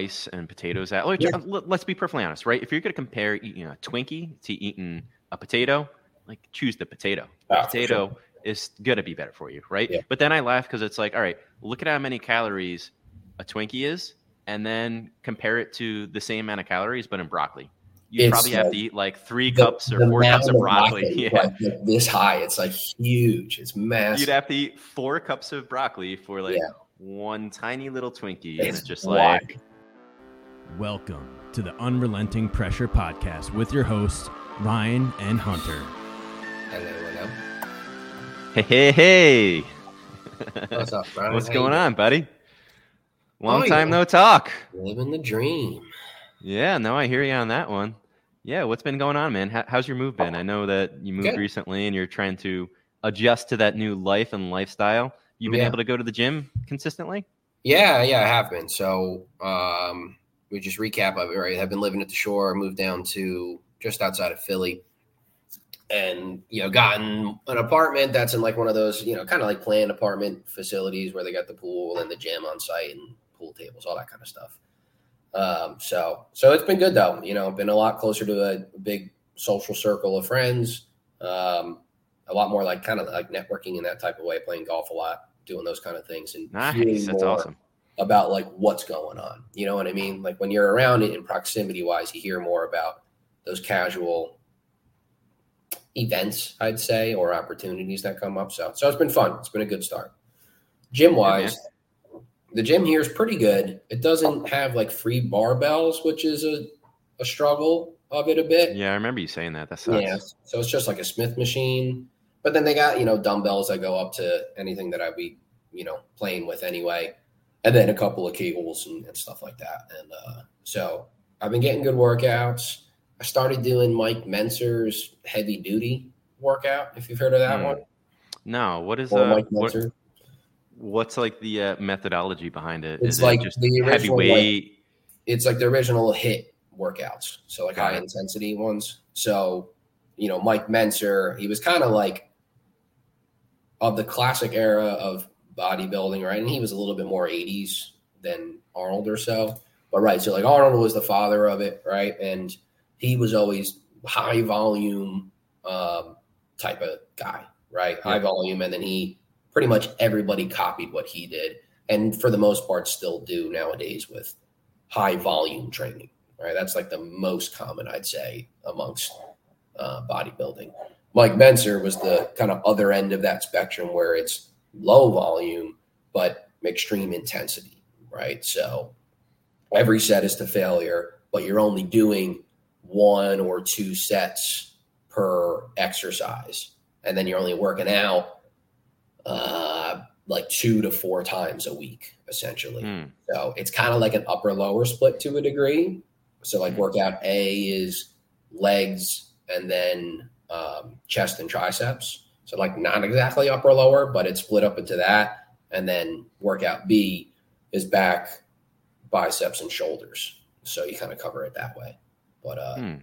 rice and potatoes at? Like, Yeah. Let's be perfectly honest, right? If you're going to compare eating a Twinkie to eating a potato, like choose the potato. The Ah, potato is going to be better for you, right? Yeah. But then I laugh because it's like, all right, look at how many calories a Twinkie is, and then compare it to the same amount of calories, but in broccoli. You It's probably have like to eat like three The- cups or four cups of broccoli. broccoli, Yeah. like, this high. It's like huge. It's massive. You'd have to eat four cups of broccoli for like Yeah. one tiny little Twinkie. and It's it's just wild. like, Welcome to the Unrelenting Pressure Podcast with your hosts, Ryan and Hunter. Hello, hello. hey, hey, hey. What's up, Brian? What's How going on, buddy? Long Oh, time no talk. Living the dream. Yeah, no, I hear you on that one. Yeah, what's been going on, man? How, how's your move been? I know that you moved Good. recently and you're trying to adjust to that new life and lifestyle. You've been Yeah. able to go to the gym consistently? Yeah, yeah, I have been. So, um, we just recap of it, right? I've been living at the shore, moved down to just outside of Philly, and you know, gotten an apartment that's in like one of those, you know, kind of like planned apartment facilities where they got the pool and the gym on site and pool tables, all that kind of stuff. Um, so, so it's been good though. You know, been a lot closer to a big social circle of friends. Um, a lot more like kind of like networking in that type of way, playing golf a lot, doing those kind of things, and Nice. That's more awesome. About like what's going on. You know what I mean? Like when you're around it in proximity wise, you hear more about those casual events, I'd say, or opportunities that come up. So, so it's been fun. It's been a good start. Gym wise, the gym here is pretty good. It doesn't have like free barbells, which is a, a struggle of it a bit. Yeah, I remember you saying that. That sucks. Yeah. So it's just like a Smith machine. But then they got, you know, dumbbells that go up to anything that I'd be, you know, playing with anyway. And then a couple of cables and, and stuff like that. And uh, so I've been getting good workouts. I started doing Mike Mentzer's heavy duty workout, if you've heard of that Hmm. one. No, what is Or uh, Mike what, what's like the uh, methodology behind it? It's Is like it just the original, heavyweight? It's like the original hit workouts. So like Got high it. intensity ones. So, you know, Mike Mentzer, he was kind of like of the classic era of bodybuilding, right? And he was a little bit more 80s than Arnold or so. But right, so like Arnold was the father of it, right? And he was always high volume um, type of guy, right? High volume. And then he pretty much everybody copied what he did. And for the most part, still do nowadays with high volume training, right? That's like the most common, I'd say, amongst uh, bodybuilding. Mike Mentzer was the kind of other end of that spectrum where it's low volume but extreme intensity, right? So every set is to failure, but you're only doing one or two sets per exercise, and then you're only working out uh, like two to four times a week, essentially. Hmm. So it's kind of like an upper lower split to a degree. So like Mhm. workout A is legs and then um, chest and triceps. So like not exactly upper lower, but it's split up into that. And then workout B is back, biceps and shoulders. So you kind of cover it that way. But uh, Hmm.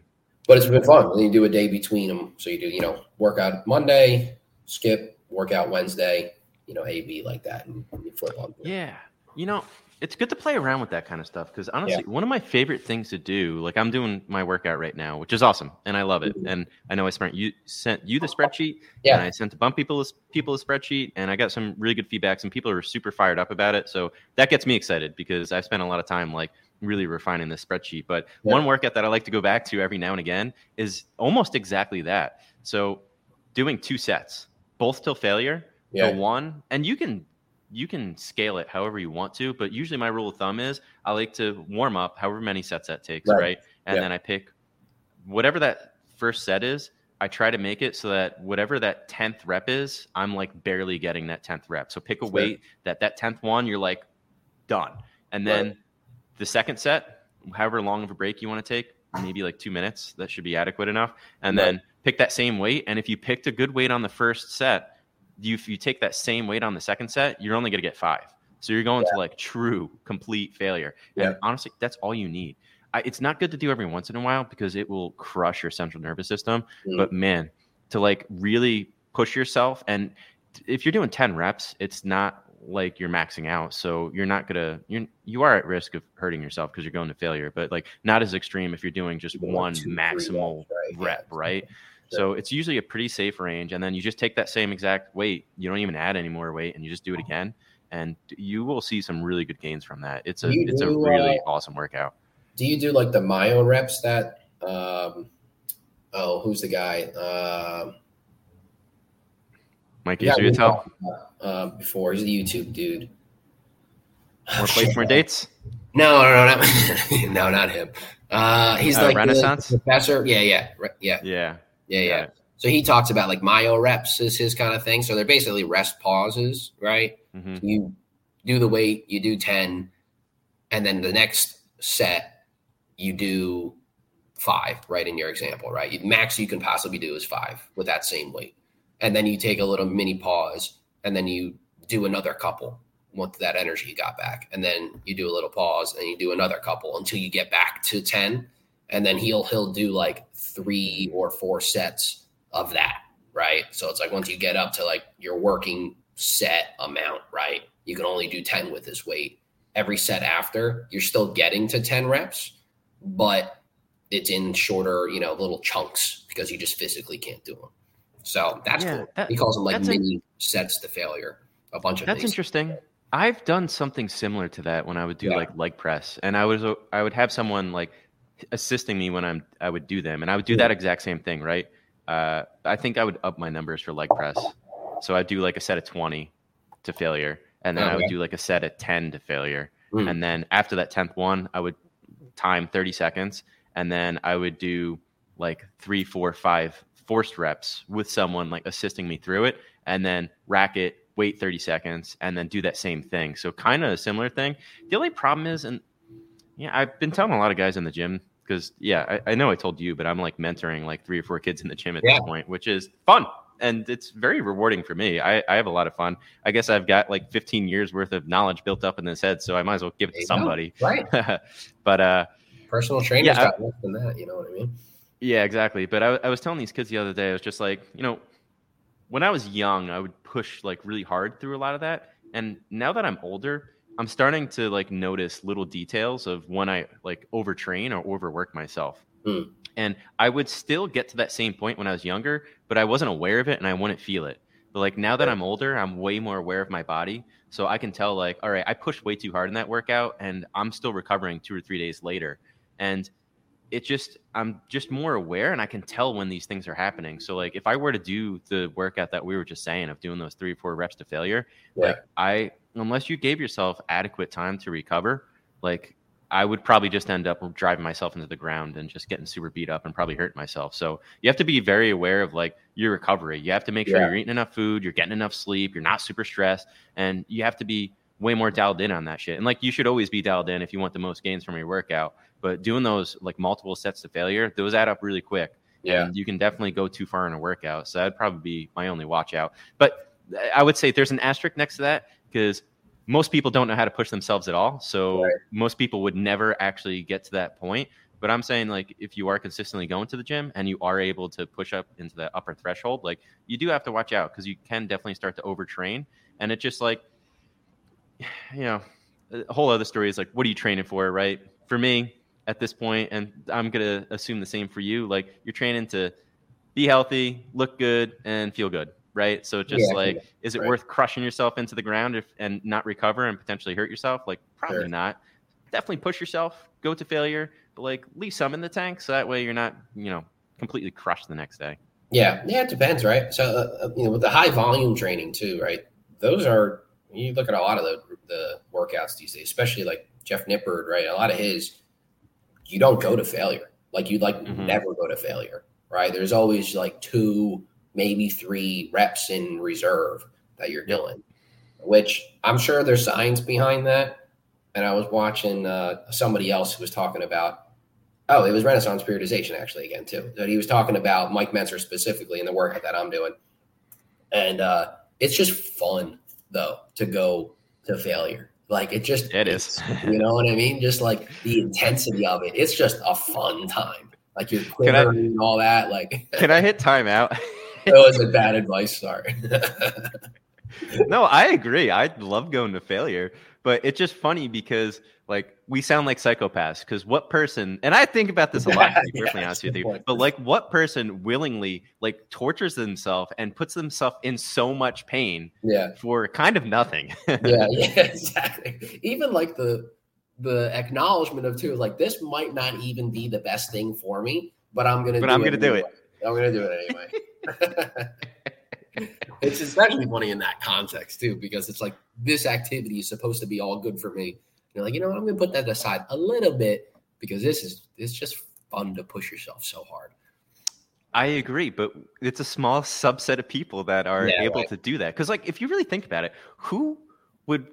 but it's been fun. And you do a day between them. So you do you know workout Monday, skip workout Wednesday, you know A B like that, and you flip on. Yeah. You know, it's good to play around with that kind of stuff because honestly, one of my favorite things to do, like I'm doing my workout right now, which is awesome, and I love it. Mhm. And I know I sent you sent you the spreadsheet, and Yeah. I sent a bunch of people people a spreadsheet, and I got some really good feedback. Some people are super fired up about it. So that gets me excited because I've spent a lot of time like really refining this spreadsheet. But Yeah. one workout that I like to go back to every now and again is almost exactly that. So doing two sets, both till failure. Yeah. The one, and you can you can scale it however you want to, but usually my rule of thumb is I like to warm up however many sets that takes, Right. right? And Yeah. then I pick whatever that first set is. I try to make it so that whatever that tenth rep is, I'm like barely getting that tenth rep. So pick a weight that that tenth one, you're like done, and then Right. the second set, however long of a break you want to take, maybe like two minutes, that should be adequate enough. And then pick that same weight. And if you picked a good weight on the first set, you if you take that same weight on the second set, you're only going to get five. So you're going to like true complete failure. And Yeah. honestly, that's all you need. I, it's not good to do every once in a while because it will crush your central nervous system. Mm. But man, to like really push yourself and if you're doing 10 reps, it's not like you're maxing out. So you're not gonna you you are at risk of hurting yourself because you're going to failure, but like not as extreme if you're doing just one maximal reps, right? rep, Yeah. So it's usually a pretty safe range, and then you just take that same exact weight. You don't even add any more weight, and you just do it again, and you will see some really good gains from that. It's a You it's a really uh, awesome workout. Do you do like the myo reps that? Um, oh, who's the guy? Um, Mike yeah, talked uh, before he's a YouTube dude. more plates, more dates. No, no, no, not, no, not him. Uh, he's Uh, like the Renaissance? professor. Yeah, yeah, yeah, Yeah, yeah, yeah. So he talks about like myo reps is his kind of thing. So they're basically rest pauses, right? hmm You do the weight, you do ten, and then the next set you do five, right? In your example, right? You, max you can possibly do is five with that same weight, and then you take a little mini pause, and then you do another couple with that energy you got back, and then you do a little pause, and you do another couple until you get back to ten, and then he'll he'll do like three or four sets of that, right? So it's like once you get up to like your working set amount, right? You can only do 10 with this weight. Every set after, you're still getting to 10 reps, but it's in shorter, you know, little chunks because you just physically can't do them. So that's Yeah, cool. that- he calls them like mini sets to failure. A bunch of That's these. interesting. I've done something similar to that when I would do Yeah. like leg press, and I was uh, I would have someone like assisting me when I'm I would do them, and I would do Yeah. that exact same thing, right? Uh, I think I would up my numbers for leg press, so I'd do like a set of twenty to failure, and then I would do like a set of ten to failure, Mm. and then after that tenth one, I would time thirty seconds, and then I would do like three, four, five forced reps with someone like assisting me through it, and then rack it, wait 30 seconds, and then do that same thing. So kind of a similar thing. The only problem is, and yeah, I've been telling a lot of guys in the gym because yeah, I, I know I told you, but I'm like mentoring like three or four kids in the gym at Yeah. this point, which is fun. And it's very rewarding for me. I, I have a lot of fun. I guess I've got like 15 years worth of knowledge built up in this head, so I might as well give it to somebody. Right. but uh, Personal trainers Yeah, got less than that. You know what I mean? yeah, exactly. But I, I was telling these kids the other day, I was just like, you know, when I was young, I would push like really hard through a lot of that. And now that I'm older, I'm starting to like notice little details of when I like overtrain or overwork myself. Hmm. And I would still get to that same point when I was younger, but I wasn't aware of it and I wouldn't feel it. But like now that I'm older, I'm way more aware of my body. So I can tell like, all right, I pushed way too hard in that workout and I'm still recovering two or three days later. And it just I'm just more aware and I can tell when these things are happening. So like if I were to do the workout that we were just saying of doing those three or four reps to failure, Yeah. like I unless you gave yourself adequate time to recover, like I would probably just end up driving myself into the ground and just getting super beat up and probably hurt myself. So you have to be very aware of like your recovery. You have to make sure Yeah. you're eating enough food, you're getting enough sleep, you're not super stressed, and you have to be way more dialed in on that shit. And like you should always be dialed in if you want the most gains from your workout. But doing those like multiple sets to failure, those add up really quick. Yeah. And you can definitely go too far in a workout. So that'd probably be my only watch out. But I would say there's an asterisk next to that because most people don't know how to push themselves at all. So Right. most people would never actually get to that point. But I'm saying like if you are consistently going to the gym and you are able to push up into the upper threshold, like you do have to watch out because you can definitely start to overtrain. And it just like you know, a whole other story is like, what are you training for, right? For me, at this point, and I'm gonna assume the same for you. Like, you're training to be healthy, look good, and feel good, right? So just Yeah, like, is it right. worth crushing yourself into the ground if, and not recover and potentially hurt yourself? Like, probably Sure. not. Definitely push yourself, go to failure, but like leave some in the tank so that way you're not, you know, completely crushed the next day. Yeah, yeah, it depends, right? So, uh, you know, with the high volume training too, right? Those are you look at a lot of the the workouts these days, especially like Jeff Nippard, right? A lot of his, you don't go to failure. Like you like Mhm. never go to failure, right? There's always like two, maybe three reps in reserve that you're doing, which I'm sure there's science behind that. And I was watching uh, somebody else who was talking about Oh, it was Renaissance periodization actually again too. That he was talking about Mike Mentzer specifically in the workout that I'm doing, and uh, it's just fun though to go to failure. Like it just It is. You know what I mean? Just like the intensity of it. It's just a fun time. Like you're I- and all that. Like Can I hit timeout? that was a bad advice. Sorry. no, I agree. I love going to failure, but it's just funny because like we sound like psychopaths. Because what person, and I think about this a lot, to be perfectly that's honest with you, point. but like what person willingly like tortures themselves and puts themselves in so much pain Yeah, for kind of nothing? yeah, yeah, exactly. Even like the the acknowledgement of too, like this might not even be the best thing for me, but I'm gonna. But do I'm it gonna do it. I'm gonna do it anyway. it's especially funny in that context too, because it's like this activity is supposed to be all good for me. You're like, you know what? I'm gonna put that aside a little bit because this is it's just fun to push yourself so hard. I agree, but it's a small subset of people that are Yeah, able right. to do that. Because, like, if you really think about it, who would,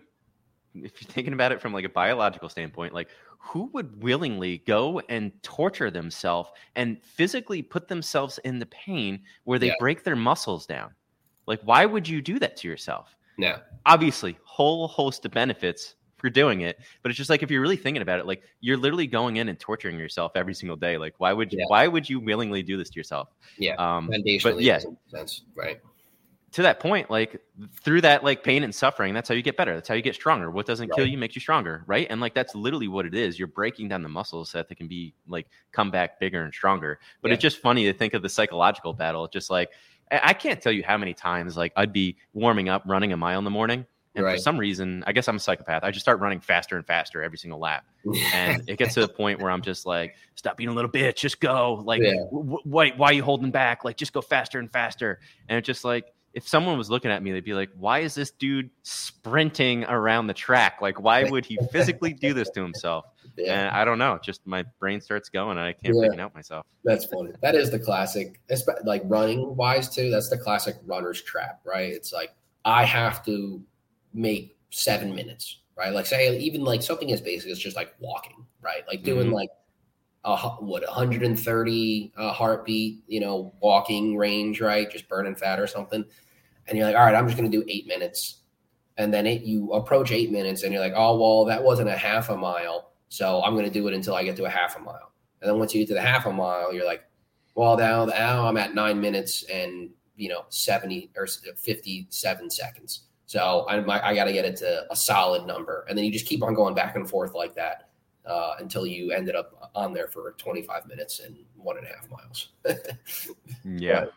if you're thinking about it from like a biological standpoint, like, who would willingly go and torture themselves and physically put themselves in the pain where they Yeah. break their muscles down? Like, why would you do that to yourself? Yeah, Obviously, whole host of benefits for doing it, but it's just like if you're really thinking about it, like you're literally going in and torturing yourself every single day. Like, why would you? Yeah. Why would you willingly do this to yourself? yeah. Um, Foundationally, yeah. sense, right? to that point, like through that like pain and suffering, that's how you get better. That's how you get stronger. What doesn't kill you makes you stronger, right? And like that's literally what it is. You're breaking down the muscles so that they can be like come back bigger and stronger. But Yeah. it's just funny to think of the psychological battle. Just like I can't tell you how many times like I'd be warming up, running a mile in the morning, and for some reason, I guess I'm a psychopath. I just start running faster and faster every single lap, and it gets to the point where I'm just like, "Stop being a little bitch, just go!" Like, Yeah. w- why, why are you holding back? Like, just go faster and faster. And it's just like, if someone was looking at me, they'd be like, "Why is this dude sprinting around the track? Like, why would he physically do this to himself?" yeah. And I don't know. Just my brain starts going, and I can't Yeah. figure it out myself. That's funny. That is the classic, like running wise too. That's the classic runner's trap, right? It's like I have to make seven minutes, right? Like say even like something as basic as just like walking, right? Like doing Mhm. like a what 130 uh, heartbeat, you know, walking range, right? Just burning fat or something, and you're like, all right, I'm just going to do eight minutes, and then it, you approach eight minutes, and you're like, oh well, that wasn't a half a mile, so I'm going to do it until I get to a half a mile. And then once you get to the half a mile, you're like, well, now, now I'm at nine minutes and, you know, 70 or 57 seconds. So I, I got to get it to a solid number. And then you just keep on going back and forth like that uh, until you ended up on there for 25 minutes and one and a half miles. Yeah. Right.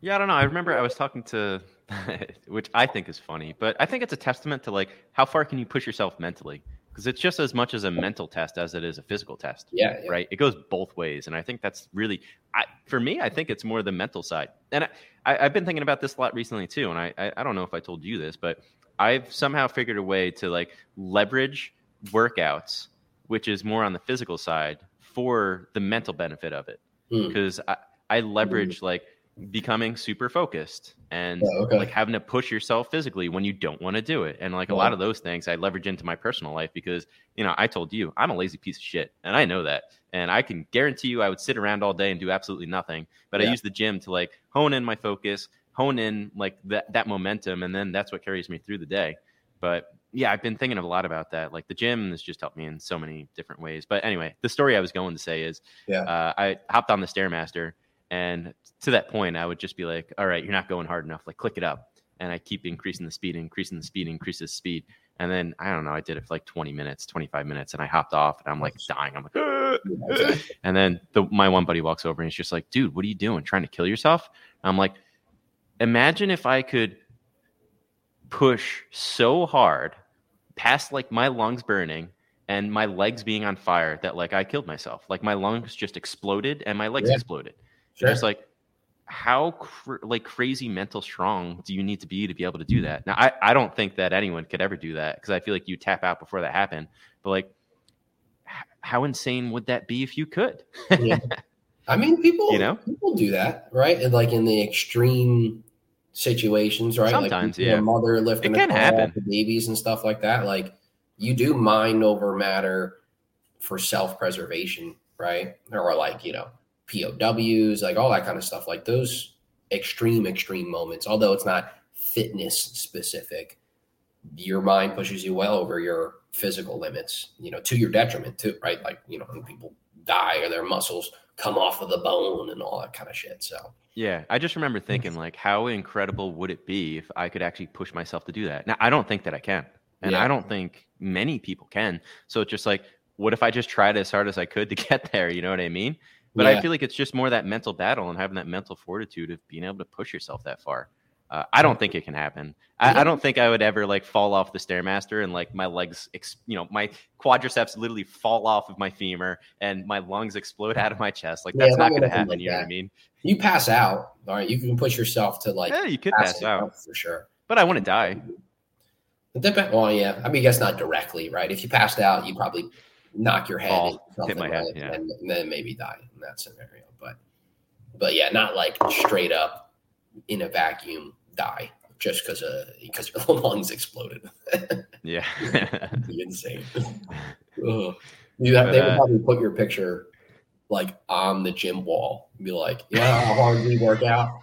Yeah, I don't know. I remember I was talking to, which I think is funny, but I think it's a testament to like how far can you push yourself mentally? Because it's just as much as a mental test as it is a physical test, yeah. yeah. right? It goes both ways, and I think that's really, I, for me, I think it's more the mental side. And I, I've been thinking about this a lot recently too, and I, I, I don't know if I told you this, but I've somehow figured a way to like leverage workouts, which is more on the physical side, for the mental benefit of it Mm. because I, I leverage like becoming super focused and Yeah, okay. like having to push yourself physically when you don't want to do it. And like a lot of those things I leverage into my personal life because, you know, I told you I'm a lazy piece of shit and I know that. And I can guarantee you I would sit around all day and do absolutely nothing. But I use the gym to like hone in my focus, hone in like that, that momentum. And then that's what carries me through the day. But yeah, I've been thinking of a lot about that. Like the gym has just helped me in so many different ways. But anyway, the story I was going to say is Yeah. uh, I hopped on the Stairmaster, and to that point, I would just be like, all right, you're not going hard enough. Like, click it up. And I keep increasing the speed, increasing the speed, increase the speed. And then I don't know, I did it for like 20 minutes, 25 minutes, and I hopped off and I'm like dying. I'm like, "Ah." And then the, my one buddy walks over and he's just like, dude, what are you doing? Trying to kill yourself? I'm like, imagine if I could push so hard past like my lungs burning and my legs being on fire that like I killed myself. Like my lungs just exploded and my legs Yeah. exploded. Sure. It's like how cr- like crazy mental strong do you need to be to be able to do that? Now I, I don't think that anyone could ever do that because I feel like you tap out before that happened. But like h- how insane would that be if you could? Yeah. I mean, people, You know? people do that, right? And like in the extreme situations, right? Sometimes, like yeah. mother lifting It can happen. the babies and stuff like that. Like you do mind over matter for self preservation, right? Or like you know POWs, like all that kind of stuff. Like those extreme, extreme moments. Although it's not fitness specific, your mind pushes you well over your physical limits. You know, to your detriment too, right? Like you know, when people die or their muscles come off of the bone and all that kind of shit. So yeah, I just remember hmm. thinking like, how incredible would it be if I could actually push myself to do that? Now I don't think that I can, and Yeah. I don't think many people can. So it's just like, what if I just tried as hard as I could to get there? You know what I mean? But Yeah. I feel like it's just more that mental battle and having that mental fortitude of being able to push yourself that far. Uh, I don't think it can happen. I, I don't think I would ever like fall off the stairmaster and like my legs, ex- you know, my quadriceps literally fall off of my femur and my lungs explode out of my chest. Like that's it not going to happen like you know what I mean? you pass out, all right, you can push yourself to like yeah, you could pass passing out, for sure. but I want to die. Well, yeah. I mean, I guess not directly, right? If you passed out, you probably knock your head, something, hit my head, yeah. and, and then maybe die in that scenario. But, but yeah, not like straight up in a vacuum die just because uh because your lungs exploded. Yeah. Insane. Ugh. You have, they would Uh, probably put your picture like on the gym wall and be like, "Yeah, how hard we work out?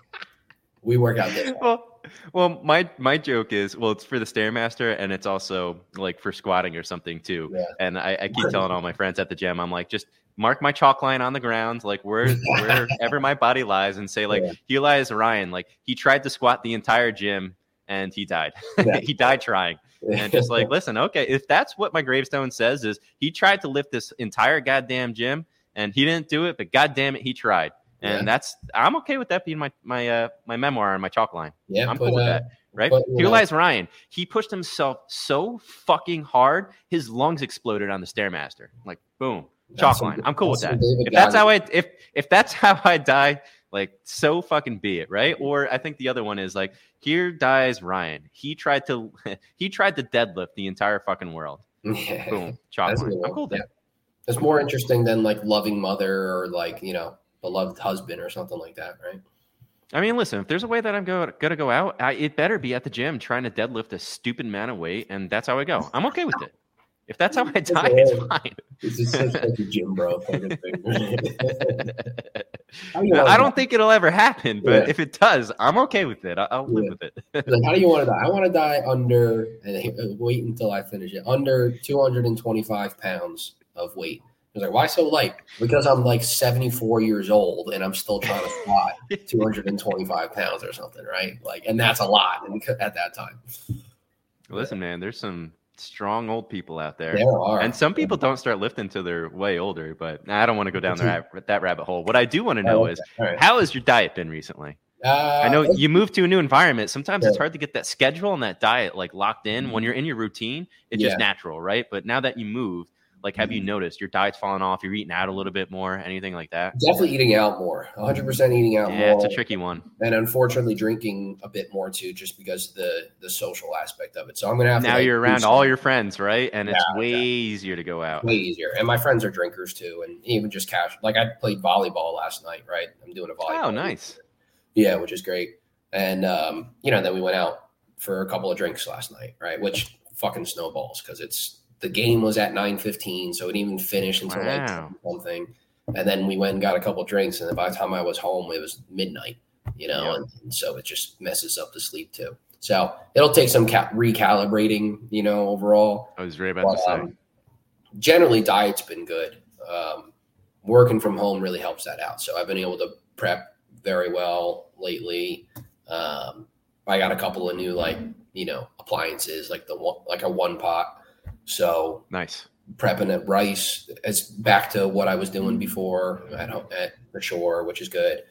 We work out this." well, well, my my joke is, well, it's for the stairmaster, and it's also like for squatting or something too. Yeah. And I, I keep telling all my friends at the gym, I'm like, just mark my chalk line on the ground, like where wherever my body lies, and say like, Yeah. here lies Ryan. Like he tried to squat the entire gym, and he died. Yeah. he died trying. and just like listen okay if that's what my gravestone says is he tried to lift this entire goddamn gym and he didn't do it but god damn it he tried and Yeah. that's i'm okay with that being my my uh my memoir and my chalk line. Yeah, i'm put, cool with uh, that right? but, here know- lies ryan. He pushed himself so fucking hard his lungs exploded on the stairmaster. Like boom That's chalk some- line. i'm cool with that. if that's Goggins. how i if if that's how i die like so fucking be it right? Or i think the other one is like here dies ryan. He tried to he tried to deadlift the entire fucking world. Yeah. boom chalk That's line. i'm cool with that. It's more interesting than like loving mother or like you know beloved husband or something like that, right? I mean, listen, if there's a way that I'm go- gonna go out, I, it better be at the gym trying to deadlift a stupid amount of weight, and that's how I go. I'm okay with it. If that's how I die, it's fine. It's just such like a gym bro thing. I don't think it'll ever happen, but Yeah. if it does, I'm okay with it. I'll live Yeah. with it. Like, how do you want to die? I want to die under and uh, wait until I finish it under 225 pounds of weight. Was like, why so light? Because I'm like 74 years old and I'm still trying to squat 225 pounds or something, right? Like, and that's a lot at that time. listen, man, there's some strong old people out there. There are. And some people don't start lifting till they're way older, but I don't want to go down that, that rabbit hole. What I do want to know is All right. how has your diet been recently? Uh, I know you move to a new environment. Sometimes it's hard to get that schedule and that diet like locked in. When you're in your routine, it's Yeah. just natural, right? But now that you moved, like, have you noticed your diet's falling off? You're eating out a little bit more, anything like that? definitely eating out more 100% eating out more. Yeah, more it's a tricky one. and unfortunately drinking a bit more too just because the the social aspect of it so i'm gonna have to Now like, you're around all your friends, right? And it's Yeah, way yeah. easier to go out. way easier and my friends are drinkers too and even just cash like i played volleyball last night right i'm doing a volleyball Oh, nice. yeah which is great and um you know then we went out for a couple of drinks last night right which fucking snowballs because it's the game was at 9.15 so it didn't even finish until like Wow. 10 something and then we went and got a couple drinks and then by the time i was home it was midnight you know Yeah. and, and so it just messes up the sleep too so it'll take some ca- recalibrating you know overall I was right about but, to say. um, generally diet's been good um, working from home really helps that out so i've been able to prep very well lately um, i got a couple of new like you know appliances like the one like a one pot so nice. prepping at rice it's back to what i was doing before at, home- at the shore which is good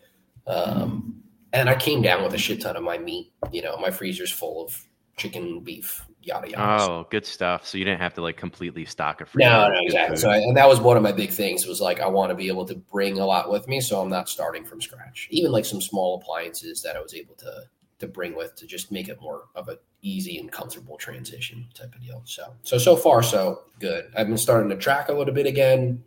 um, and i came down with a shit ton of my meat you know my freezer's full of chicken beef yada yada Oh, good stuff. So you didn't have to like completely stock a no, freezer no, good exactly. So, I, and that was one of my big things was like I want to be able to bring a lot with me, so I'm not starting from scratch. Even like some small appliances that I was able to to bring with to just make it more of a easy and comfortable transition type of deal. So, so so far so good. I've been starting to track a little bit again,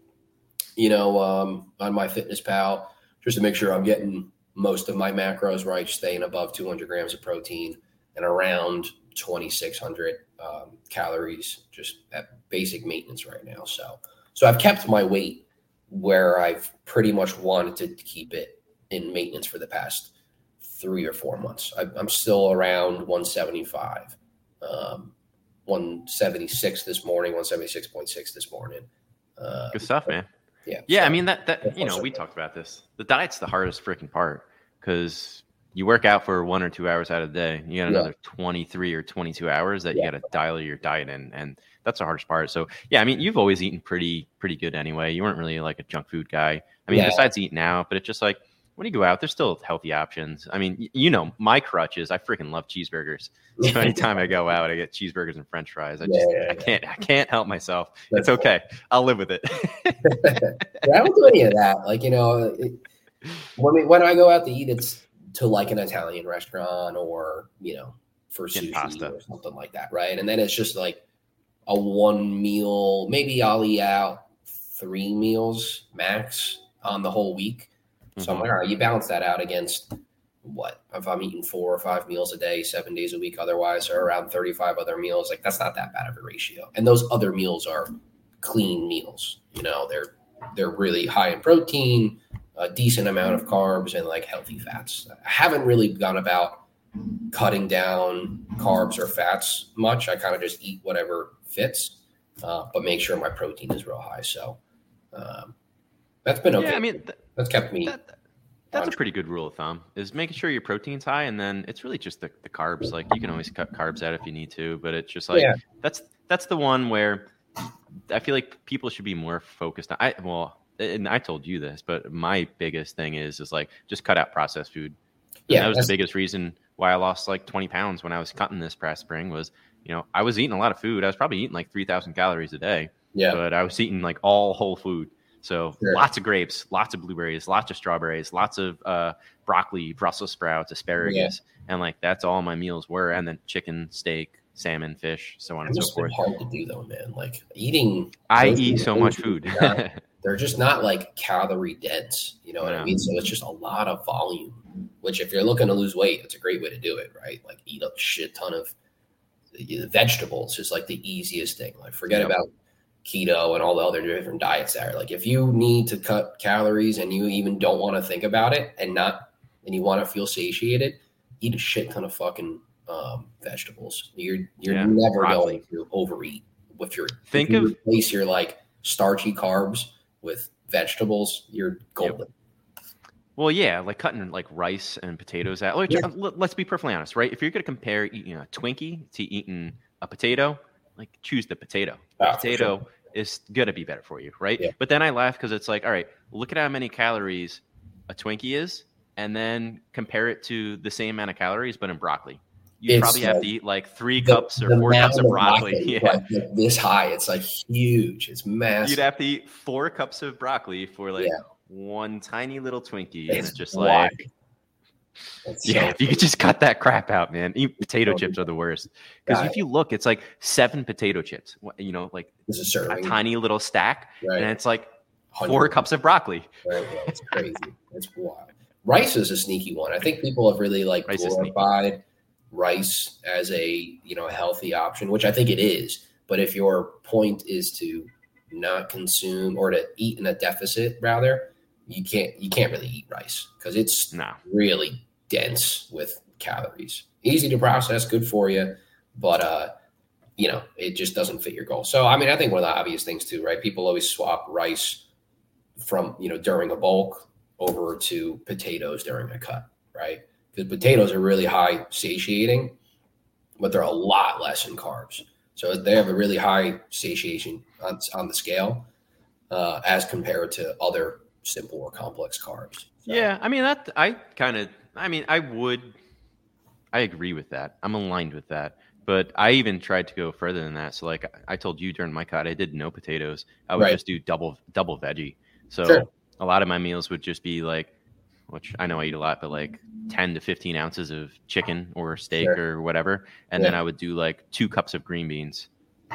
you know, um, on MyFitnessPal, just to make sure I'm getting most of my macros right, staying above 200 grams of protein and around 2,600 um, calories, just at basic maintenance right now. So, so I've kept my weight where I've pretty much wanted to keep it in maintenance for the past three or four months. I, I'm still around 175, um, 176 this morning, 176.6 this morning. Uh, Good stuff, man. Yeah. Yeah, so- I mean that that you know we talked about this. The diet's the hardest freaking part because you work out for one or two hours out of the day. You got Yeah. another twenty three or twenty two hours that Yeah. you got to dial your diet in, and that's the hardest part. So yeah, I mean you've always eaten pretty pretty good anyway. You weren't really like a junk food guy. I mean Yeah. besides eating out, but it's just like when you go out, there's still healthy options. I mean, you know, my crutch is I freaking love cheeseburgers. So anytime I go out, I get cheeseburgers and French fries. I just yeah, I yeah. can't I can't help myself. That's it's okay. I'll live with it. I don't do any of that. Like you know, it, when we, when I go out to eat, it's to like an Italian restaurant or you know for sushi pasta. or something like that, right? And then it's just like a one meal. Maybe I'll eat out three meals max on the whole week. So I'm like, all right, you balance that out against what if I'm eating four or five meals a day, seven days a week, otherwise, or around 35 other meals. Like that's not that bad of a ratio. And those other meals are clean meals. You know, they're they're really high in protein, a decent amount of carbs, and like healthy fats. I haven't really gone about cutting down carbs or fats much. I kind of just eat whatever fits, uh, but make sure my protein is real high. So um, that's been okay. Yeah, I mean th- that's kept me. that, that's a pretty good rule of thumb is making sure your protein's high and then it's really just the, the carbs like you can always cut carbs out if you need to but it's just like Yeah. that's that's the one where i feel like people should be more focused on i well and i told you this but my biggest thing is is like just cut out processed food yeah, that was the biggest reason why i lost like 20 pounds when i was cutting this past spring was you know i was eating a lot of food i was probably eating like 3000 calories a day yeah. but I was eating like all whole food. So Sure. lots of grapes, lots of blueberries, lots of strawberries, lots of uh, broccoli, Brussels sprouts, asparagus, and like that's all my meals were. And then chicken, steak, salmon, fish, so on It and so forth. hard to do though, man. Like eating, I eat so much food. yeah, they're just not like calorie dense. You know what I mean? So it's just a lot of volume. Which, if you're looking to lose weight, it's a great way to do it, right? Like eat a shit ton of vegetables is like the easiest thing. Like forget Yep. about keto and all the other different diets there. Like if you need to cut calories and you even don't want to think about it and not and you want to feel satiated, eat a shit ton of fucking um, vegetables. You're you're Yeah, never broccoli. going to overeat if you're Think if you of- replace your like starchy carbs with vegetables, you're golden. Well, yeah, like cutting like rice and potatoes out. Like, Yeah. let- Let's be perfectly honest, right? If you're going to compare eating a Twinkie to eating a potato, like choose the potato. The Ah, potato is going to be better for you, right? Yeah. But then I laugh because it's like, all right, look at how many calories a Twinkie is, and then compare it to the same amount of calories, but in broccoli. You probably have like to eat like three The- cups or four cups of mound broccoli. Yeah. like, this high. It's like huge. It's massive. You'd have to eat four cups of broccoli for like Yeah. one tiny little Twinkie. and It's it's just wild. like, It's Yeah, so if you could just cut that crap out, man. Eat potato chips are the worst. Because if you look, it's like seven potato chips. You know, like a a tiny little stack, right? and it's like four 100, cups of broccoli. Right, yeah, it's crazy. it's wild. Rice is a sneaky one. I think people have really like Rice glorified rice as a you know healthy option, which I think it is. But if your point is to not consume or to eat in a deficit, rather, you can't you can't really eat rice because it's No, really dense with calories. Easy to process, good for you, but uh, you know, it just doesn't fit your goal. So I mean, I think one of the obvious things too, right? People always swap rice from, you know, during a bulk over to potatoes during a cut, right? Because potatoes are really high satiating, but they're a lot less in carbs. So they have a really high satiation on, on the scale uh, as compared to other simple or complex carbs. So- yeah. I mean that. I kind of. I mean, I would. I agree with that. I'm aligned with that. But I even tried to go further than that. So, like I told you during my cut, I did no potatoes. I would Right. just do double double veggie. So Sure. a lot of my meals would just be like, which I know I eat a lot, but like 10 to 15 ounces of chicken or steak Sure. or whatever. And then I would do like two cups of green beans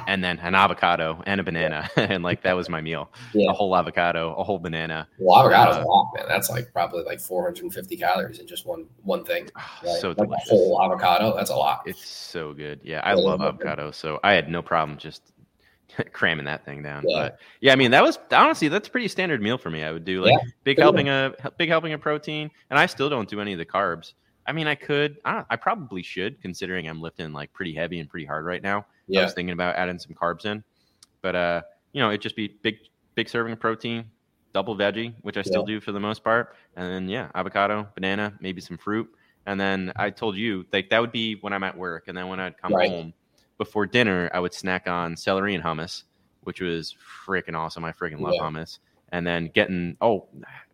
and then an avocado and a banana. and like that was my meal Yeah. a whole avocado, a whole banana. Well, avocado's Uh, a lot, man. That's like probably like 450 calories in just one one thing. Right? So like delicious. a whole avocado, that's a lot. It's so good. Yeah, I Yeah, love yeah. avocado. So I had no problem just cramming that thing down. Yeah. But yeah, I mean that was honestly that's a pretty standard meal for me. I would do like big helping a big helping of protein, and I still don't do any of the carbs. I mean, I could. I, I probably should, considering I'm lifting like pretty heavy and pretty hard right now. Yeah. I was thinking about adding some carbs in, but uh, you know, it'd just be big big serving of protein, double veggie, which I still do for the most part, and then yeah, avocado, banana, maybe some fruit, and then I told you like that would be when I'm at work, and then when I'd come Right. home before dinner, I would snack on celery and hummus, which was freaking awesome. I freaking love Yeah. hummus, and then getting oh,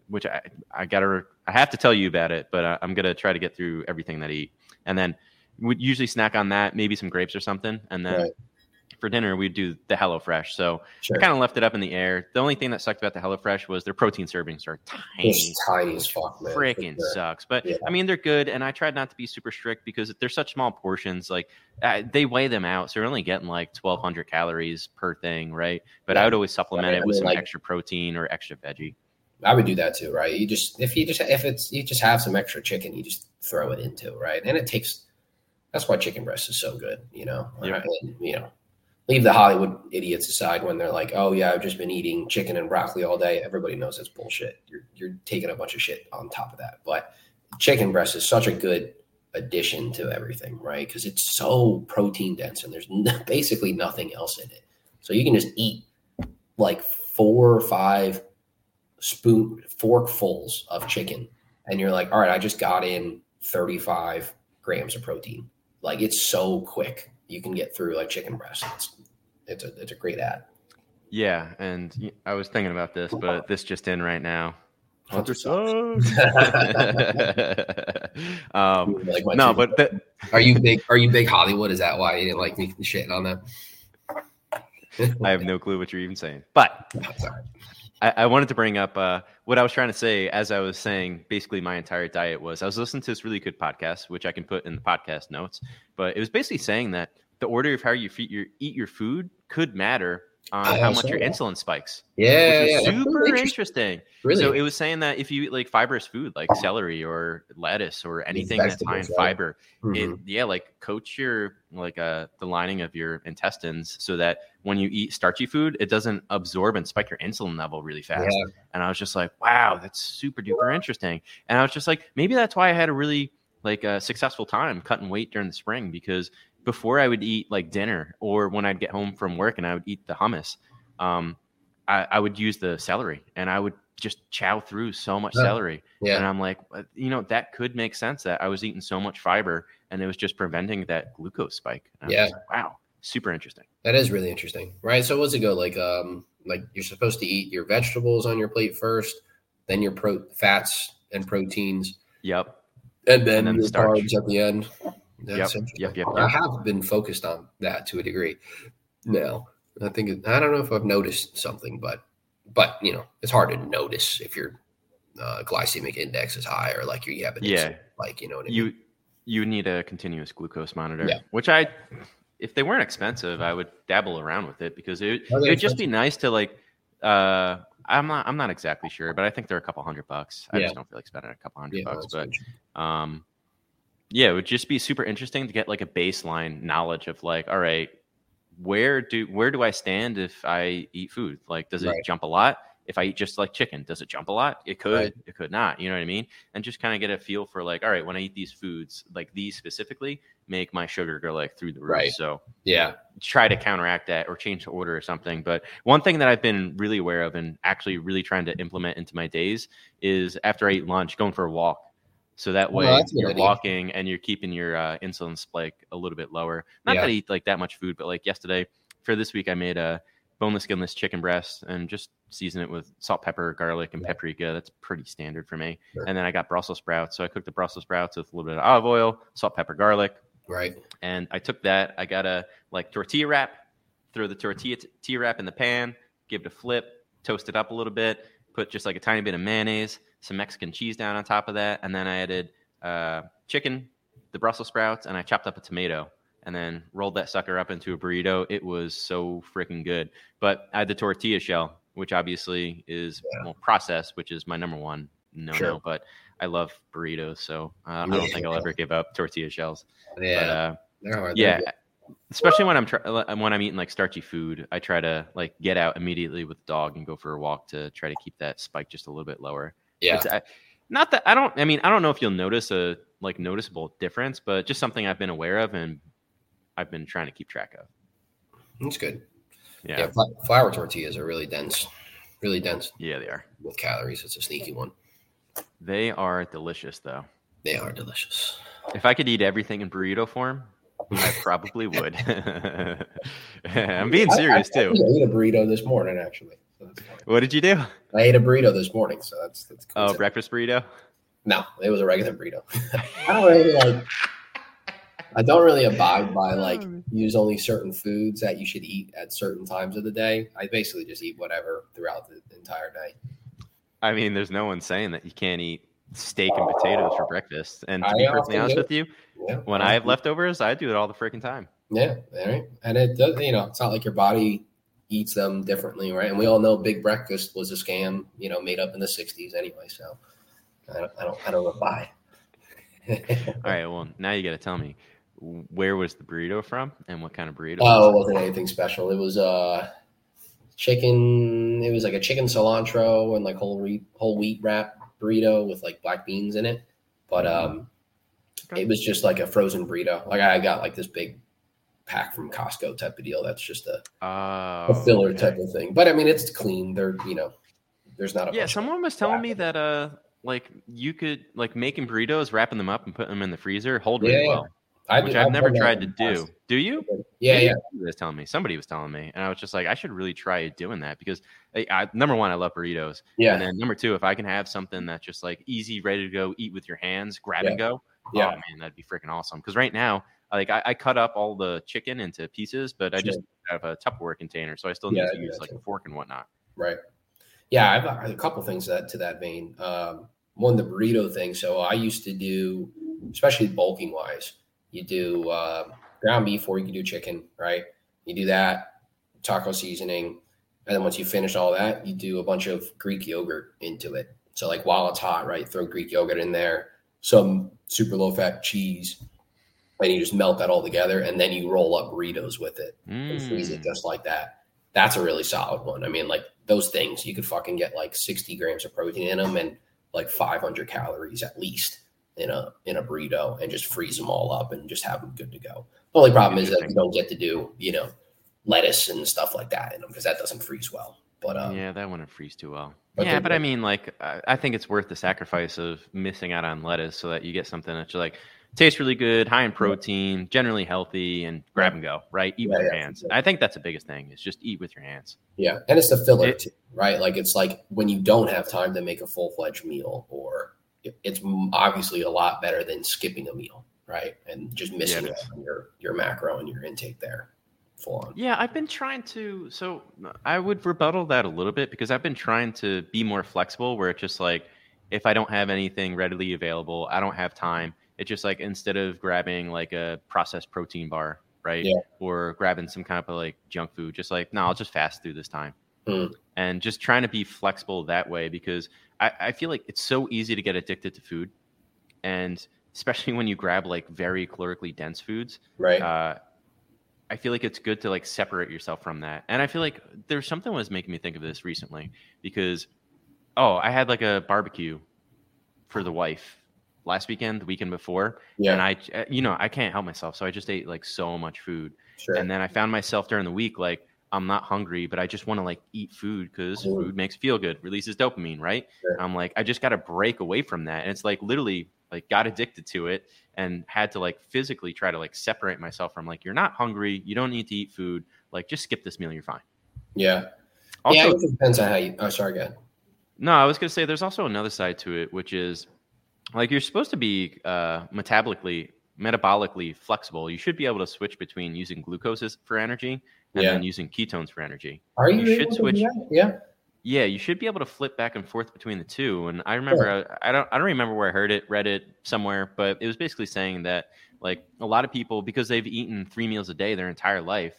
which I I gotta I have to tell you about it, but I, I'm gonna try to get through everything that I eat, and then would usually snack on that, maybe some grapes or something, and then. Right. For dinner, we'd do the HelloFresh. So Sure. I kind of left it up in the air. The only thing that sucked about the HelloFresh was their protein servings are tiny. It's tiny as fuck, man. Freaking sure. sucks. But Yeah. I mean, they're good. And I tried not to be super strict because they're such small portions. Like uh, they weigh them out. So you're only getting like 1,200 calories per thing, right? But Yeah. I would always supplement I mean- it with I mean, some like- extra protein or extra veggie. I would do that too, right? You just if you just if it's you just have some extra chicken, you just throw it into right, and it takes. That's why chicken breast is so good, you know. Yeah. And, you know, leave the Hollywood idiots aside when they're like, "Oh yeah, I've just been eating chicken and broccoli all day." Everybody knows that's bullshit. You're you're taking a bunch of shit on top of that, but chicken breast is such a good addition to everything, right? Because it's so protein dense and there's n- basically nothing else in it. So you can just eat like four or five spoon forkfuls of chicken, and you're like, all right, I just got in 35 grams of protein. Like it's so quick. You can get through like chicken breast. It's it's a it's a great ad. Yeah. And i was thinking about this, but this just in right now. Hunter um, Like no, but the, are you big? Are you big Hollywood? Is that why you didn't like me shitting on that? I have no clue what you're even saying. But Sorry. I, I wanted to bring up uh, what I was trying to say as I was saying. Basically, my entire diet was I was listening to this really good podcast, which I can put in the podcast notes. But it was basically saying that the order of how you feed your, eat your food could matter on how much your that. insulin spikes. Yeah, which yeah, super really interesting. Really, So it was saying that if you eat like fibrous food, like celery or lettuce or anything that's high in fiber, Mhm. it yeah like coach your like uh the lining of your intestines so that when you eat starchy food it doesn't absorb and spike your insulin level really fast Yeah. and i was just like wow that's super duper interesting and i was just like maybe that's why i had a really like a successful time cutting weight during the spring because before i would eat like dinner or when i'd get home from work and i would eat the hummus um i, I would use the celery and i would just chow through so much Yeah. celery yeah. and I'm like, you know, that could make sense that I was eating so much fiber and it was just preventing that glucose spike. And Yeah. like, wow. Super interesting. That is really interesting, right? So what's it go like? Um, like you're supposed to eat your vegetables on your plate first, then your pro fats and proteins, Yep. and then, And then the carbs at the end. That's Yep, interesting. yep, yep, I have been focused on that to a degree. Now, I think it, I don't know if I've noticed something, but but you know, it's hard to notice if your uh, glycemic index is high or like you have an Yeah. insulin, like you know I mean. You you need a continuous glucose monitor, Yeah. which I if they weren't expensive, I would dabble around with it because it it would just be nice to like uh I'm not I'm not exactly sure, but I think they're a couple hundred bucks. I Yeah. just don't feel like spending a couple hundred Yeah, bucks. But um yeah it would just be super interesting to get like a baseline knowledge of like all right where do where do i stand if i eat food like does it Right. jump a lot if i eat just like chicken does it jump a lot it could Right. it could not you know what i mean and just kind of get a feel for like all right when i eat these foods like these specifically make my sugar go like through the roof Right. so yeah, try to counteract that or change the order or something. But one thing that I've been really aware of and actually really trying to implement into my days is after I eat lunch, going for a walk. So that way Oh, good you're idea. walking and you're keeping your uh, insulin spike a little bit lower. Not Yeah. that I eat like that much food, but like yesterday for this week, I made a boneless, skinless chicken breast and just season it with salt, pepper, garlic, and Yeah. paprika. That's pretty standard for me. Sure. And then I got Brussels sprouts. So I cooked the Brussels sprouts with a little bit of olive oil, salt, pepper, garlic, right. and I took that. I got a like tortilla wrap, throw the tortilla t- tea wrap in the pan, give it a flip, toast it up a little bit, put just like a tiny bit of mayonnaise, some Mexican cheese down on top of that, and then I added uh, chicken, the Brussels sprouts, and I chopped up a tomato, and then rolled that sucker up into a burrito. It was so freaking good. But I had the tortilla shell, which obviously is Yeah. well processed, which is my number one no no. Sure. But I love burritos, so uh, I don't think I'll ever give up tortilla shells. Yeah, But, uh, they're hard. yeah They're especially when i'm try- when i'm eating like starchy food i try to like get out immediately with the dog and go for a walk to try to keep that spike just a little bit lower. Yeah, It's- I, not that i don't i mean i don't know if you'll notice a like noticeable difference but just something i've been aware of and i've been trying to keep track of that's good. yeah Yeah, flour tortillas are really dense, Really dense Yeah, they are. with calories. It's a sneaky one. They are delicious, though. They are delicious. If I could eat everything in burrito form, I probably would. I'm being serious I, I, too. I ate a burrito this morning, actually. So. What did you do? I ate a burrito this morning, so that's that's cool. Oh, breakfast burrito. no, it was a regular burrito. I don't really like. I don't really abide by like hmm. use only certain foods that you should eat at certain times of the day. I basically just eat whatever throughout the entire day. I mean, there's no one saying that you can't eat steak and potatoes for breakfast. And to I be perfectly honest do. with you, Yeah. when I have leftovers, I do it all the freaking time. Yeah, all right. And it does, you know, it's not like your body eats them differently, right? And we all know Big Breakfast was a scam, you know, made up in the '60s anyway. So I don't, I don't, I don't buy. All right. Well, now you got to tell me where was the burrito from and what kind of burrito? Oh, it was wasn't anything special. It was uh chicken. It was like a chicken cilantro and like whole wheat whole wheat wrap burrito with like black beans in it. But um, Okay. it was just like a frozen burrito. Like I got like this big pack from Costco type of deal. That's just a? Oh, a filler okay. type of thing. But I mean, it's clean. They're you know, there's not a Yeah, someone was telling me that uh, like you could like making burritos, wrapping them up, and putting them in the freezer, hold really Yeah, yeah. well. I which do- I've never done that tried to do. past. Do you? Yeah, yeah. somebody was telling me. Somebody was telling me, and I was just like, I should really try doing that because I, I, number one, I love burritos, Yeah. and then number two, if I can have something that's just like easy, ready to go, eat with your hands, grab and go, Yeah. oh man, that'd be freaking awesome. Because right now, like I, I cut up all the chicken into pieces, but I just have a Tupperware container, so I still need Yeah, to use like a fork and whatnot. Right. Yeah, I've got a couple things that to that vein. Um, one, the burrito thing. So I used to do, especially bulking wise, you do uh, ground beef or you can do chicken, right? You do that, taco seasoning, and then once you finish all that, you do a bunch of Greek yogurt into it. So like while it's hot, right, throw Greek yogurt in there, some super low fat cheese, and you just melt that all together, and then you roll up burritos with it and freeze it Mm. just like that. That's a really solid one. I mean, like those things, you could fucking get like 60 grams of protein in them and like 500 calories at least in a in a burrito, and just freeze them all up and just have them good to go. The only problem is that you don't get to do you know lettuce and stuff like that in them because that doesn't freeze well. But um, yeah, that wouldn't freeze too well. but yeah, but I mean, like, I, I think it's worth the sacrifice of missing out on lettuce so that you get something that's like tastes really good, high in protein, generally healthy, and grab and go. Right, eat with Yeah, your hands. sure. I think that's the biggest thing is just eat with your hands. Yeah, and it's the filler It- too, right? Like it's like when you don't have time to make a full fledged meal, or it's obviously a lot better than skipping a meal, right? And just missing it out is. on your your macro and your intake there, full on. Yeah, I've been trying to. So I would rebuttal that a little bit because I've been trying to be more flexible. Where it's just like, if I don't have anything readily available, I don't have time. It's just like instead of grabbing like a processed protein bar, right, Yeah. or grabbing some kind of like junk food, just like no, I'll just fast through this time, Hmm. and just trying to be flexible that way because I, I feel like it's so easy to get addicted to food, and especially when you grab like very calorically dense foods Right? uh, I feel like it's good to like separate yourself from that. And I feel like there's something was making me think of this recently because oh, I had like a barbecue for the wife last weekend, the weekend before, yeah, and I uh, you know, I can't help myself, so I just ate like so much food. sure. And then I found myself during the week like I'm not hungry, but I just want to like eat food because Mm. food makes feel good, releases dopamine, right? Sure. I'm like, I just got to break away from that. And it's like literally like got addicted to it and had to like physically try to like separate myself from like, you're not hungry. You don't need to eat food. Like just skip this meal. You're fine. yeah, Also, yeah. It depends on how you. Oh, sorry, go ahead. no, I was going to say there's also another side to it, which is like you're supposed to be uh, metabolically, metabolically flexible. You should be able to switch between using glucose for energy and Yeah. then using ketones for energy. Are you, You should able to do switch-? Yeah, Yeah, you should be able to flip back and forth between the two. And I remember, I, I don't, I don't remember where I heard it, read it somewhere, but it was basically saying that like a lot of people, because they've eaten three meals a day their entire life,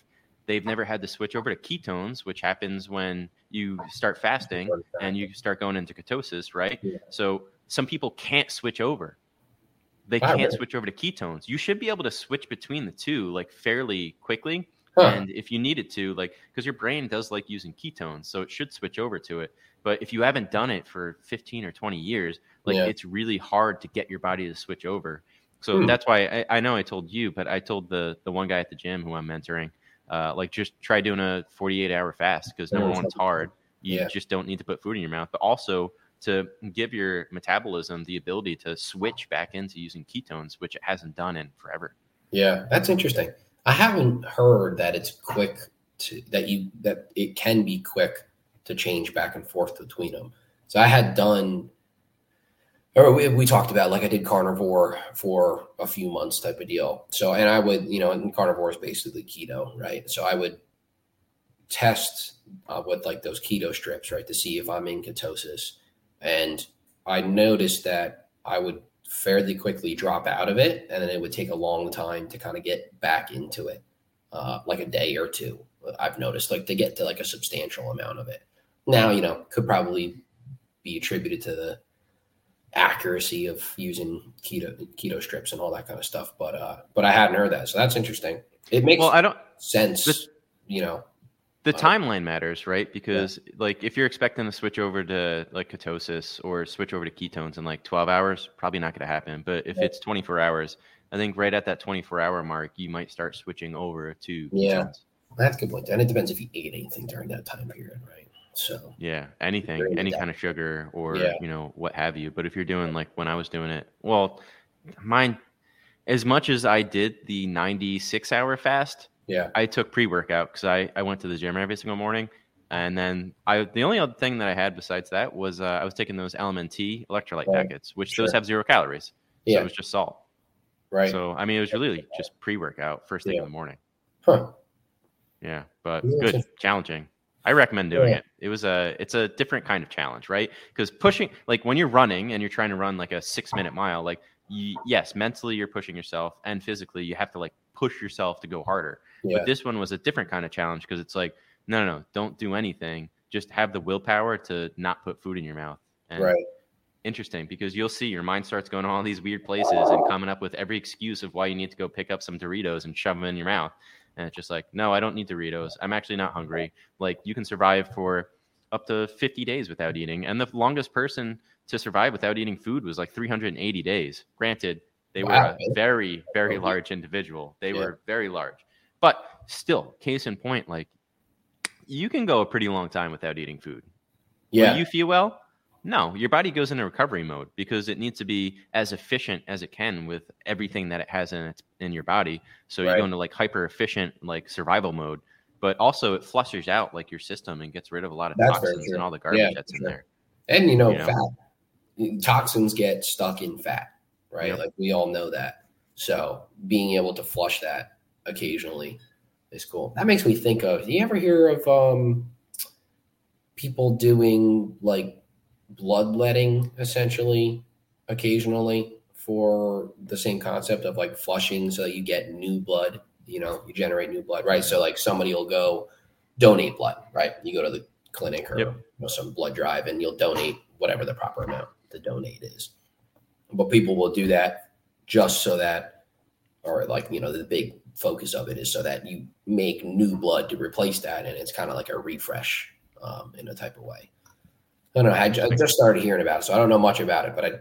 they've never had to switch over to ketones, which happens when you start fasting and you start going into ketosis, right? Yeah. So some people can't switch over. They Wow, can't really? switch over to ketones. You should be able to switch between the two like fairly quickly. Huh. And if you needed to, like, because your brain does like using ketones, so it should switch over to it. But if you haven't done it for 15 or 20 years, like, Yeah. it's really hard to get your body to switch over. So Hmm. that's why I, I know I told you, but I told the the one guy at the gym who I'm mentoring, uh, like, just try doing a 48 hour fast because number Yeah, one, it's hard. You Yeah. just don't need to put food in your mouth, but also to give your metabolism the ability to switch back into using ketones, which it hasn't done in forever. Yeah, that's interesting. I haven't heard that it's quick to that you that it can be quick to change back and forth between them. So I had done, or we, we talked about like I did carnivore for a few months type of deal. So and I would you know and carnivore is basically keto, right? So I would test uh, with like those keto strips, right, to see if I'm in ketosis, and I noticed that I would fairly quickly drop out of it, and then it would take a long time to kind of get back into it, uh, like a day or two. I've noticed, like to get to like a substantial amount of it. Now, you know, could probably be attributed to the accuracy of using keto keto strips and all that kind of stuff, but uh, but I hadn't heard that, so that's interesting. It makes Well, I don't. sense, this- you know. The Uh, timeline matters, right? Because like if you're expecting to switch over to like ketosis or switch over to ketones in like 12 hours, probably not going to happen. But if Yeah. it's 24 hours, I think right at that 24 hour mark, you might start switching over to Yeah. ketones. That's a good point, and it depends if you ate anything during that time period, right? So Yeah, anything, any kind of sugar or Yeah. you know what have you. But if you're doing like when I was doing it, well, mine, as much as I did the 96 hour fast, yeah, I took pre workout because I I went to the gym every single morning, and then I the only other thing that I had besides that was uh, I was taking those LMNT electrolyte Right. packets, which Sure. those have zero calories, so yeah, it was just salt. right. So I mean, it was really just pre workout first thing Yeah. in the morning. huh. Yeah, but Yeah, good, challenging. I recommend doing Yeah. it. It was a it's a different kind of challenge, right? Because pushing like when you're running and you're trying to run like a six minute mile, like yes, mentally you're pushing yourself, and physically you have to like push yourself to go harder. Yeah, But this one was a different kind of challenge because it's like no, no, no, don't do anything. Just have the willpower to not put food in your mouth. And right. interesting because you'll see your mind starts going to all these weird places and coming up with every excuse of why you need to go pick up some Doritos and shove them in your mouth. And it's just like, no, I don't need Doritos. I'm actually not hungry. Like you can survive for up to 50 days without eating. And the longest person to survive without eating food was like 380 days. Granted, they were a very, very Oh, large individual. They Yeah. were very large. But still, case in point, like you can go a pretty long time without eating food. Yeah, Will you feel well? No, your body goes into recovery mode because it needs to be as efficient as it can with everything that it has in its in your body. So you go into like hyper efficient like survival mode, but also it flushes out like your system and gets rid of a lot of That's toxins and all the garbage Yeah, that's in sure. there. and you know, you know. fat toxins get stuck in fat, right? Yep. Like we all know that. So being able to flush that occasionally is cool. That makes me think of. Do you ever hear of um, people doing like bloodletting essentially occasionally for the same concept of like flushing so that you get new blood you know you generate new blood right so like somebody will go donate blood right you go to the clinic or Yep. you know, some blood drive and you'll donate whatever the proper amount to donate is but people will do that just so that or like you know the big focus of it is so that you make new blood to replace that and it's kind of like a refresh um, in a type of way I don't know. I, I just started hearing about it, so I don't know much about it, but I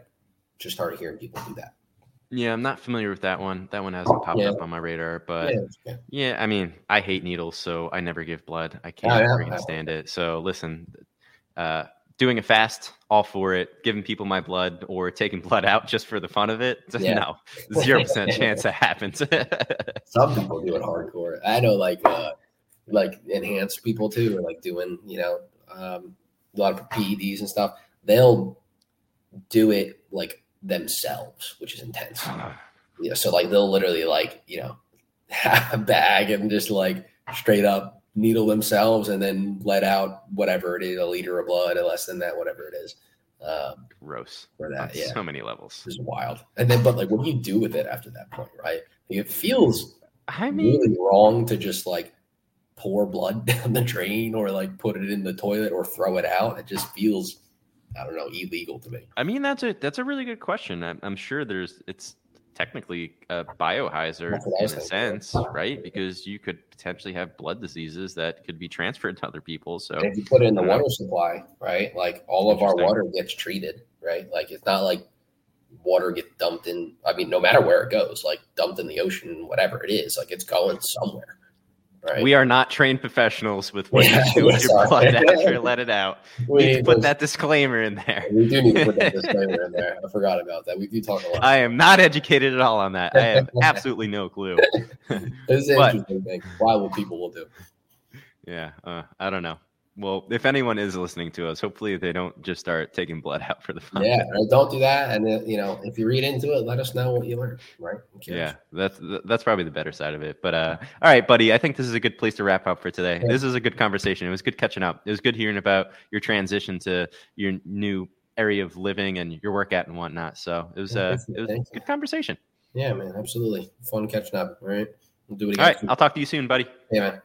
just started hearing people do that. Yeah, I'm not familiar with that one. That one hasn't popped Yeah. up on my radar, but yeah, yeah. Yeah, I mean, I hate needles, so I never give blood. I can't Oh, yeah. stand it. So listen, uh, doing a fast, all for it. Giving people my blood or taking blood out just for the fun of it, Yeah. no, zero percent chance that happens. Some people do it hardcore. I know, like, uh, like enhanced people too, or like doing, you know, um, a lot of PEDs and stuff. They'll do it like themselves, which is intense. yeah, so like they'll literally like you know have a bag and just like straight up needle themselves and then let out whatever it is, a liter of blood, or less than that, whatever it is. Um, Gross. for that, yeah. so many levels. It's wild. And then, but like, what do you do with it after that point, right? It feels I mean, really wrong to just like pour blood down the drain or like put it in the toilet or throw it out. It just feels, I don't know, illegal to me. I mean that's a that's a really good question. I'm, I'm sure there's it's technically a biohazard That's what I in a sense, right? Because you could potentially have blood diseases that could be transferred to other people. So And if you put it in the know. water supply, right? Like all of our water gets treated, right? Like it's not like water gets dumped in. I mean, no matter where it goes, like dumped in the ocean, whatever it is, like it's going somewhere, Right? We are not trained professionals with what Yeah, you do with your blood after let it out. we, We need to put those- that disclaimer in there. we do need to put that disclaimer in there. I forgot about that. We do talk a lot. I am not educated at all on that. I have absolutely no clue. It's an but- interesting thing. Why will people will do? Yeah, uh, I don't know. Well, if anyone is listening to us, hopefully they don't just start taking blood out for the fun. Yeah, don't do that. And then, you know, if you read into it, let us know what you learned. Right? Yeah, that's that's probably the better side of it. But uh, all right, buddy, I think this is a good place to wrap up for today. Yeah. This is a good conversation. It was good catching up. It was good hearing about your transition to your new area of living and your workout and whatnot. So it was Yeah, uh, it was a good conversation. Yeah, man, absolutely. Fun catching up. All right. We'll do it All again. right, I'll talk to you soon, buddy. Yeah, man.